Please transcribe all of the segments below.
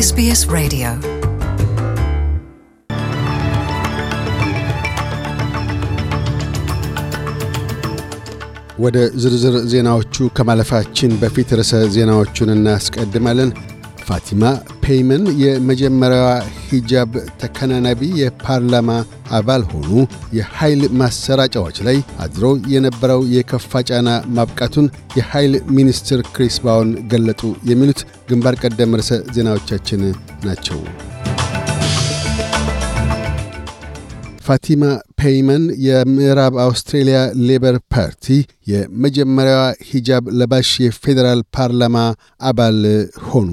SBS Radio. ወደ ዝርዝር ዜናዎቹ ከማለፋችን በፊት ርዕሰ ዜናዎቹን እናስቀድማለን። ፋቲማ ፔይመን የመጀመሪያዋ ሂጃብ ተከናናቢ የፓርላማ አባል ሆኑ። የኃይል ማሰራጫዎች ላይ አድሮ የነበረው የከፋ ጫና ማብቃቱን የኃይል ሚኒስትር ክሪስ ቦውን ገለጡ። የሚሉት ግንባር ቀደም ርዕሰ ዜናዎቻችን ናቸው። ፋቲማ ፔይመን የምዕራብ አውስትሬልያ ሌበር ፓርቲ የመጀመሪያዋ ሂጃብ ለባሽ የፌዴራል ፓርላማ አባል ሆኑ።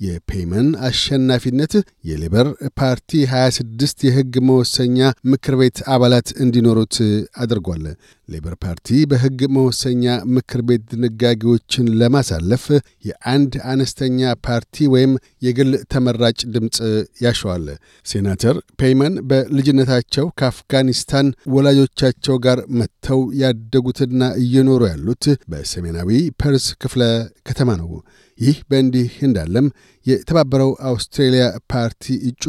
የፔይመን አሸናፊነት የሌበር ፓርቲ 26 የሕግ መወሰኛ ምክር ቤት አባላት እንዲኖሩት አድርጓል። ሌበር ፓርቲ በሕግ መወሰኛ ምክር ቤት ድንጋጌዎችን ለማሳለፍ የአንድ አነስተኛ ፓርቲ ወይም የግል ተመራጭ ድምፅ ያሸዋል። ሴናተር ፔይመን በልጅነታቸው ከአፍጋኒስታን ወላጆቻቸው ጋር መጥተው ያደጉትና እየኖሩ ያሉት በሰሜናዊ ፐርስ ክፍለ ከተማ ነው። ይህ በእንዲህ እንዳለም የተባበረው አውስትሬልያ ፓርቲ እጩ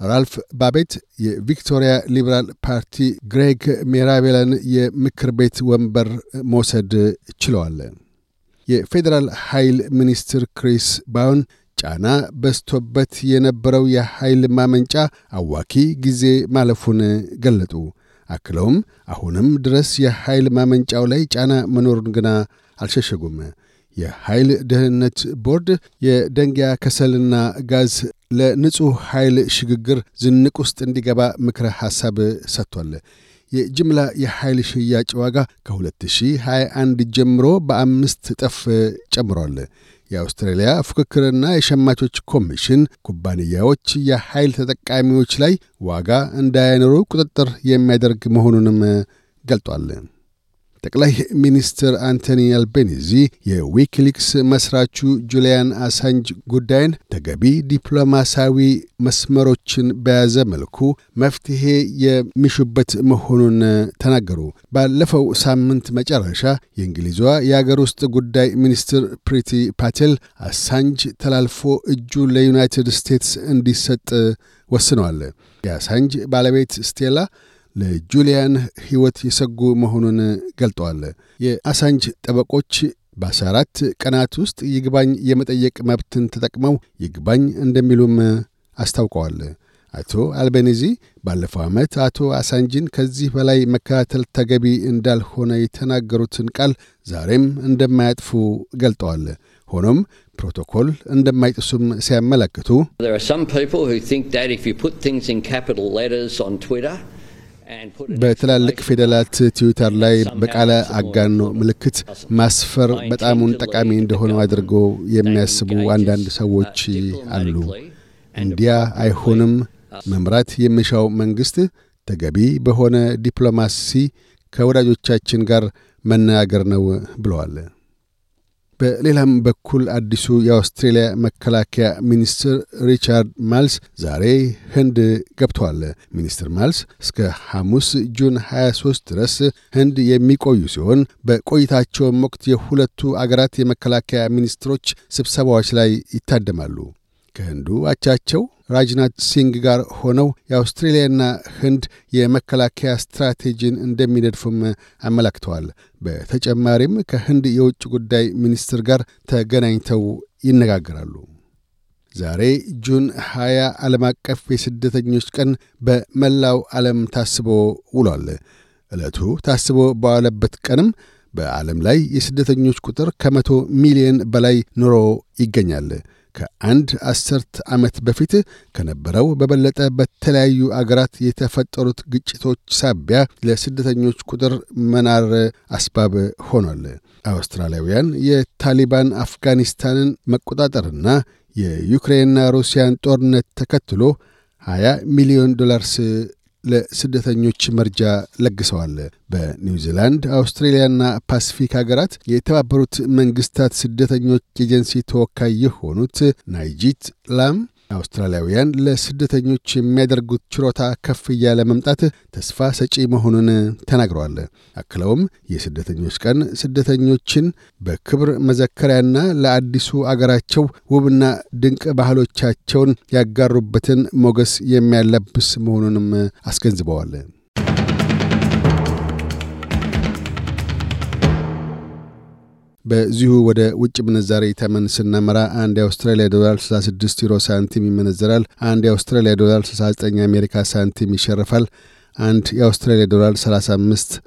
ራልፍ ባቤት የቪክቶሪያ ሊበራል ፓርቲ ግሬግ ሜራቤልን የምክር ቤት ወንበር መውሰድ ችለዋል። የፌዴራል ኃይል ሚኒስትር ክሪስ ባውን ጫና በስቶበት የነበረው የኃይል ማመንጫ አዋኪ ጊዜ ማለፉን ገለጡ። አክለውም አሁንም ድረስ የኃይል ማመንጫው ላይ ጫና መኖሩን ግና አልሸሸጉም። የኃይል ደህንነት ቦርድ የደንጊያ ከሰልና ጋዝ ለንጹሕ ኃይል ሽግግር ዝንቅ ውስጥ እንዲገባ ምክረ ሐሳብ ሰጥቷል። የጅምላ የኃይል ሽያጭ ዋጋ ከ2021 ጀምሮ በአምስት እጥፍ ጨምሯል። የአውስትራሊያ ፉክክርና የሸማቾች ኮሚሽን ኩባንያዎች የኃይል ተጠቃሚዎች ላይ ዋጋ እንዳያኖሩ ቁጥጥር የሚያደርግ መሆኑንም ገልጧል። ጠቅላይ ሚኒስትር አንቶኒ አልቤኒዚ የዊኪሊክስ መስራቹ ጁሊያን አሳንጅ ጉዳይን ተገቢ ዲፕሎማሲያዊ መስመሮችን በያዘ መልኩ መፍትሔ የሚሹበት መሆኑን ተናገሩ። ባለፈው ሳምንት መጨረሻ የእንግሊዟ የአገር ውስጥ ጉዳይ ሚኒስትር ፕሪቲ ፓቴል አሳንጅ ተላልፎ እጁ ለዩናይትድ ስቴትስ እንዲሰጥ ወስነዋል። የአሳንጅ ባለቤት ስቴላ ለጁሊያን ሕይወት የሰጉ መሆኑን ገልጠዋል። የአሳንጅ ጠበቆች በ14 ቀናት ውስጥ ይግባኝ የመጠየቅ መብትን ተጠቅመው ይግባኝ እንደሚሉም አስታውቀዋል። አቶ አልቤኒዚ ባለፈው ዓመት አቶ አሳንጅን ከዚህ በላይ መከታተል ተገቢ እንዳልሆነ የተናገሩትን ቃል ዛሬም እንደማያጥፉ ገልጠዋል። ሆኖም ፕሮቶኮል እንደማይጥሱም ሲያመለክቱ በትላልቅ ፊደላት ትዊተር ላይ በቃለ አጋኖ ምልክት ማስፈር በጣሙን ጠቃሚ እንደሆነው አድርገው የሚያስቡ አንዳንድ ሰዎች አሉ። እንዲያ አይሆንም። መምራት የሚሻው መንግሥት ተገቢ በሆነ ዲፕሎማሲ ከወዳጆቻችን ጋር መነጋገር ነው ብለዋል። በሌላም በኩል አዲሱ የአውስትሬልያ መከላከያ ሚኒስትር ሪቻርድ ማልስ ዛሬ ህንድ ገብተዋል። ሚኒስትር ማልስ እስከ ሐሙስ ጁን 23 ድረስ ህንድ የሚቆዩ ሲሆን በቆይታቸውም ወቅት የሁለቱ አገራት የመከላከያ ሚኒስትሮች ስብሰባዎች ላይ ይታደማሉ። ከህንዱ አቻቸው ራጅናት ሲንግ ጋር ሆነው የአውስትሬልያና ህንድ የመከላከያ ስትራቴጂን እንደሚነድፉም አመላክተዋል። በተጨማሪም ከህንድ የውጭ ጉዳይ ሚኒስትር ጋር ተገናኝተው ይነጋገራሉ። ዛሬ ጁን 20 ዓለም አቀፍ የስደተኞች ቀን በመላው ዓለም ታስቦ ውሏል። ዕለቱ ታስቦ በዋለበት ቀንም በዓለም ላይ የስደተኞች ቁጥር ከመቶ ሚሊዮን በላይ ኑሮ ይገኛል። ከአንድ አስርት ዓመት በፊት ከነበረው በበለጠ በተለያዩ አገራት የተፈጠሩት ግጭቶች ሳቢያ ለስደተኞች ቁጥር መናር አስባብ ሆኗል። አውስትራሊያውያን የታሊባን አፍጋኒስታንን መቆጣጠርና የዩክሬንና ሩሲያን ጦርነት ተከትሎ 20 ሚሊዮን ዶላርስ ለስደተኞች መርጃ ለግሰዋል። በኒውዚላንድ አውስትሬልያና ፓሲፊክ ሀገራት የተባበሩት መንግስታት ስደተኞች ኤጀንሲ ተወካይ የሆኑት ናይጂት ላም አውስትራሊያውያን ለስደተኞች የሚያደርጉት ችሮታ ከፍ እያለ መምጣት ተስፋ ሰጪ መሆኑን ተናግረዋል። አክለውም የስደተኞች ቀን ስደተኞችን በክብር መዘከሪያና ለአዲሱ አገራቸው ውብና ድንቅ ባህሎቻቸውን ያጋሩበትን ሞገስ የሚያለብስ መሆኑንም አስገንዝበዋል። በዚሁ ወደ ውጭ ምንዛሪ ተመን ስናመራ አንድ የአውስትራሊያ ዶላር 66 ዩሮ ሳንቲም ይመነዘራል። አንድ የአውስትራሊያ ዶላር 69 የአሜሪካ ሳንቲም ይሸርፋል። አንድ የአውስትራሊያ ዶላር 35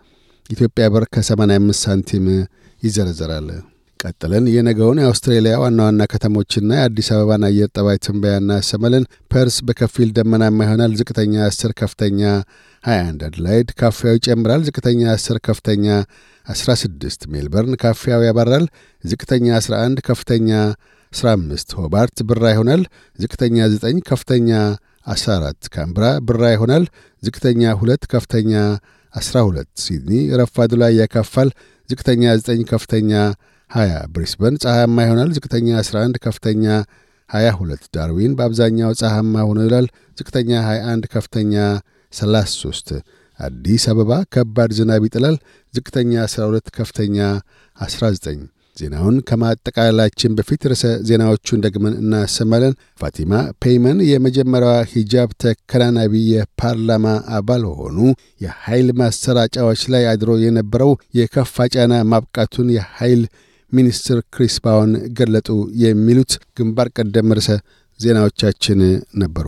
ኢትዮጵያ ብር ከ85 ሳንቲም ይዘረዘራል። ቀጥለን የነገውን የአውስትሬሊያ ዋና ዋና ከተሞችና የአዲስ አበባን አየር ጠባይ ትንበያ እናሰማለን። ፐርስ በከፊል ደመናማ ይሆናል። ዝቅተኛ 10፣ ከፍተኛ 21። አድላይድ ካፊያው ይጨምራል። ዝቅተኛ 10፣ ከፍተኛ 16። ሜልበርን ካፊያው ያባራል። ዝቅተኛ 11፣ ከፍተኛ 15። ሆባርት ብራ ይሆናል። ዝቅተኛ 9፣ ከፍተኛ 14። ካምብራ ብራ ይሆናል። ዝቅተኛ 2፣ ከፍተኛ 12። ሲድኒ ረፋዱ ላይ ያካፋል። ዝቅተኛ 9፣ ከፍተኛ 20 ብሪስበን ፀሐያማ ይሆናል። ዝቅተኛ 11 ከፍተኛ 22 ዳርዊን በአብዛኛው ፀሐያማ ሆኖ ይላል። ዝቅተኛ 21 ከፍተኛ 33 አዲስ አበባ ከባድ ዝናብ ይጥላል። ዝቅተኛ 12 ከፍተኛ 19 ዜናውን ከማጠቃላላችን በፊት ርዕሰ ዜናዎቹን ደግመን እናሰማለን። ፋቲማ ፔይመን የመጀመሪያዋ ሂጃብ ተከናናቢ የፓርላማ አባል ሆኑ። የኃይል ማሰራጫዎች ላይ አድሮ የነበረው የከፋ ጫና ማብቃቱን የኃይል ሚኒስትር ክሪስ ባውን ገለጡ። የሚሉት ግንባር ቀደም ርዕሰ ዜናዎቻችን ነበሩ።